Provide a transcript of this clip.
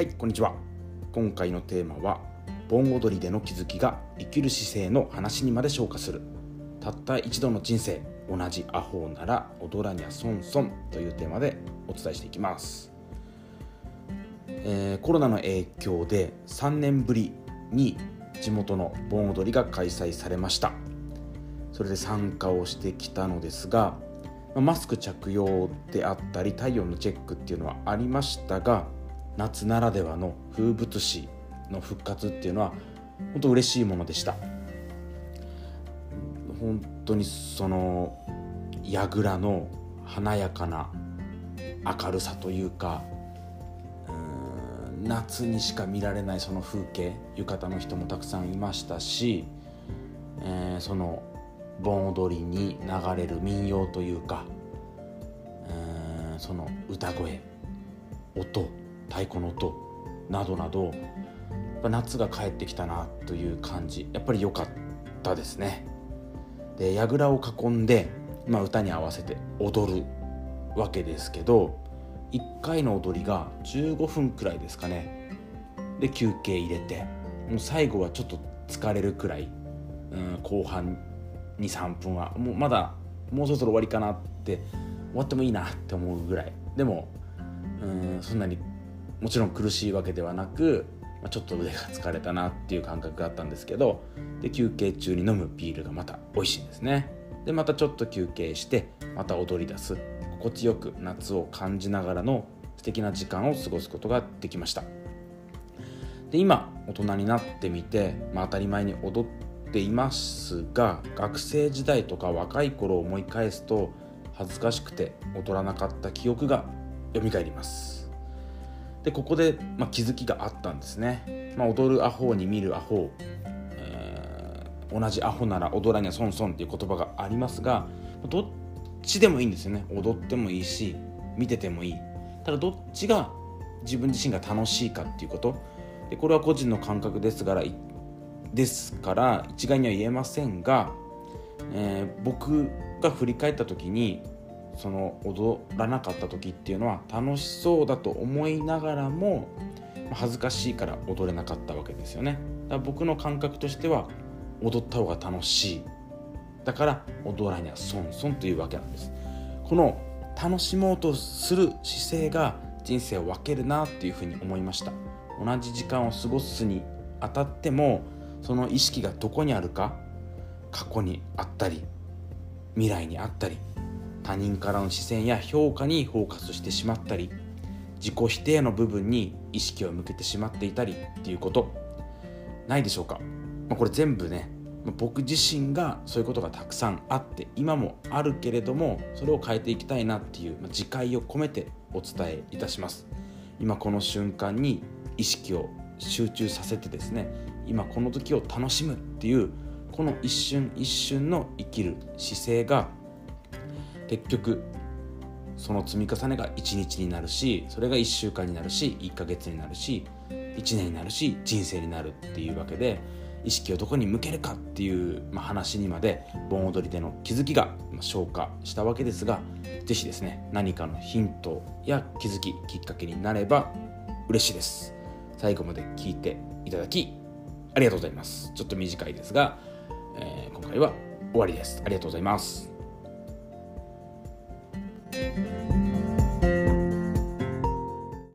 はいこんにちは。今回のテーマは盆踊りでの気づきが生きる姿勢の話にまで昇華する。たった一度の人生同じアホなら踊らにゃ損損というテーマでお伝えしていきます、えー、コロナの影響で3年ぶりに地元の盆踊りが開催されました。それで参加をしてきたのですがマスク着用であったり体温のチェックっていうのはありましたが夏ならではの風物詩の復活っていうのは本当嬉しいものでした。本当にその櫓の華やかな明るさというか夏にしか見られないその風景浴衣の人もたくさんいましたし、えー、その盆踊りに流れる民謡というか、えー、その歌声音太鼓の音などなど夏が帰ってきたなという感じ。やっぱり良かったですね。で櫓を囲んで、まあ、歌に合わせて踊るわけですけど1回の踊りが15分くらいですかね。で休憩入れてもう最後はちょっと疲れるくらい、うん、後半23分はもうまだもうそろそろ終わりかなって終わってもいいなって思うぐらい。でもうんそんなにもちろん苦しいわけではなく、ま、ちょっと腕が疲れたなっていう感覚があったんですけどで休憩中に飲むビールがまた美味しいんですね。でまたちょっと休憩してまた踊り出す。心地よく夏を感じながらの素敵な時間を過ごすことができました。で今大人になってみて、まあ、当たり前に踊っていますが学生時代とか若い頃を思い返すと恥ずかしくて踊らなかった記憶が蘇ります。でここで、まあ、気づきがあったんですね、まあ、踊るアホに見るアホ、えー、同じアホなら踊らにゃ損損っていう言葉がありますがどっちでもいいんですよね。踊ってもいいし見ててもいい。ただどっちが自分自身が楽しいかっていうこと。でこれは個人の感覚ですからですから一概には言えませんが、えー、僕が振り返った時にその踊らなかった時っていうのは楽しそうだと思いながらも恥ずかしいから踊れなかったわけですよね。だから僕の感覚としては踊った方が楽しい。だから踊らには損損というわけなんです。この楽しもうとする姿勢が人生を分けるなっていうふうに思いました。同じ時間を過ごすにあたってもその意識がどこにあるか過去にあったり未来にあったり他人からの視線や評価にフォーカスしてしまったり自己否定の部分に意識を向けてしまっていたりっていうこと。ないでしょうか、まあ、これ全部ね僕自身がそういうことがたくさんあって今もあるけれどもそれを変えていきたいなっていう自戒を込めてお伝えいたします。今この瞬間に意識を集中させてですね今この時を楽しむっていうこの一瞬一瞬の生きる姿勢が結局その積み重ねが1日になるしそれが1週間になるし1ヶ月になるし1年になるし人生になるっていうわけで意識をどこに向けるかっていう、ま、話にまで盆踊りでの気づきが消化したわけですが是非ですね何かのヒントや気づききっかけになれば嬉しいです。最後まで聞いていただきありがとうございます。ちょっと短いですが、えー、今回は終わりです。ありがとうございます。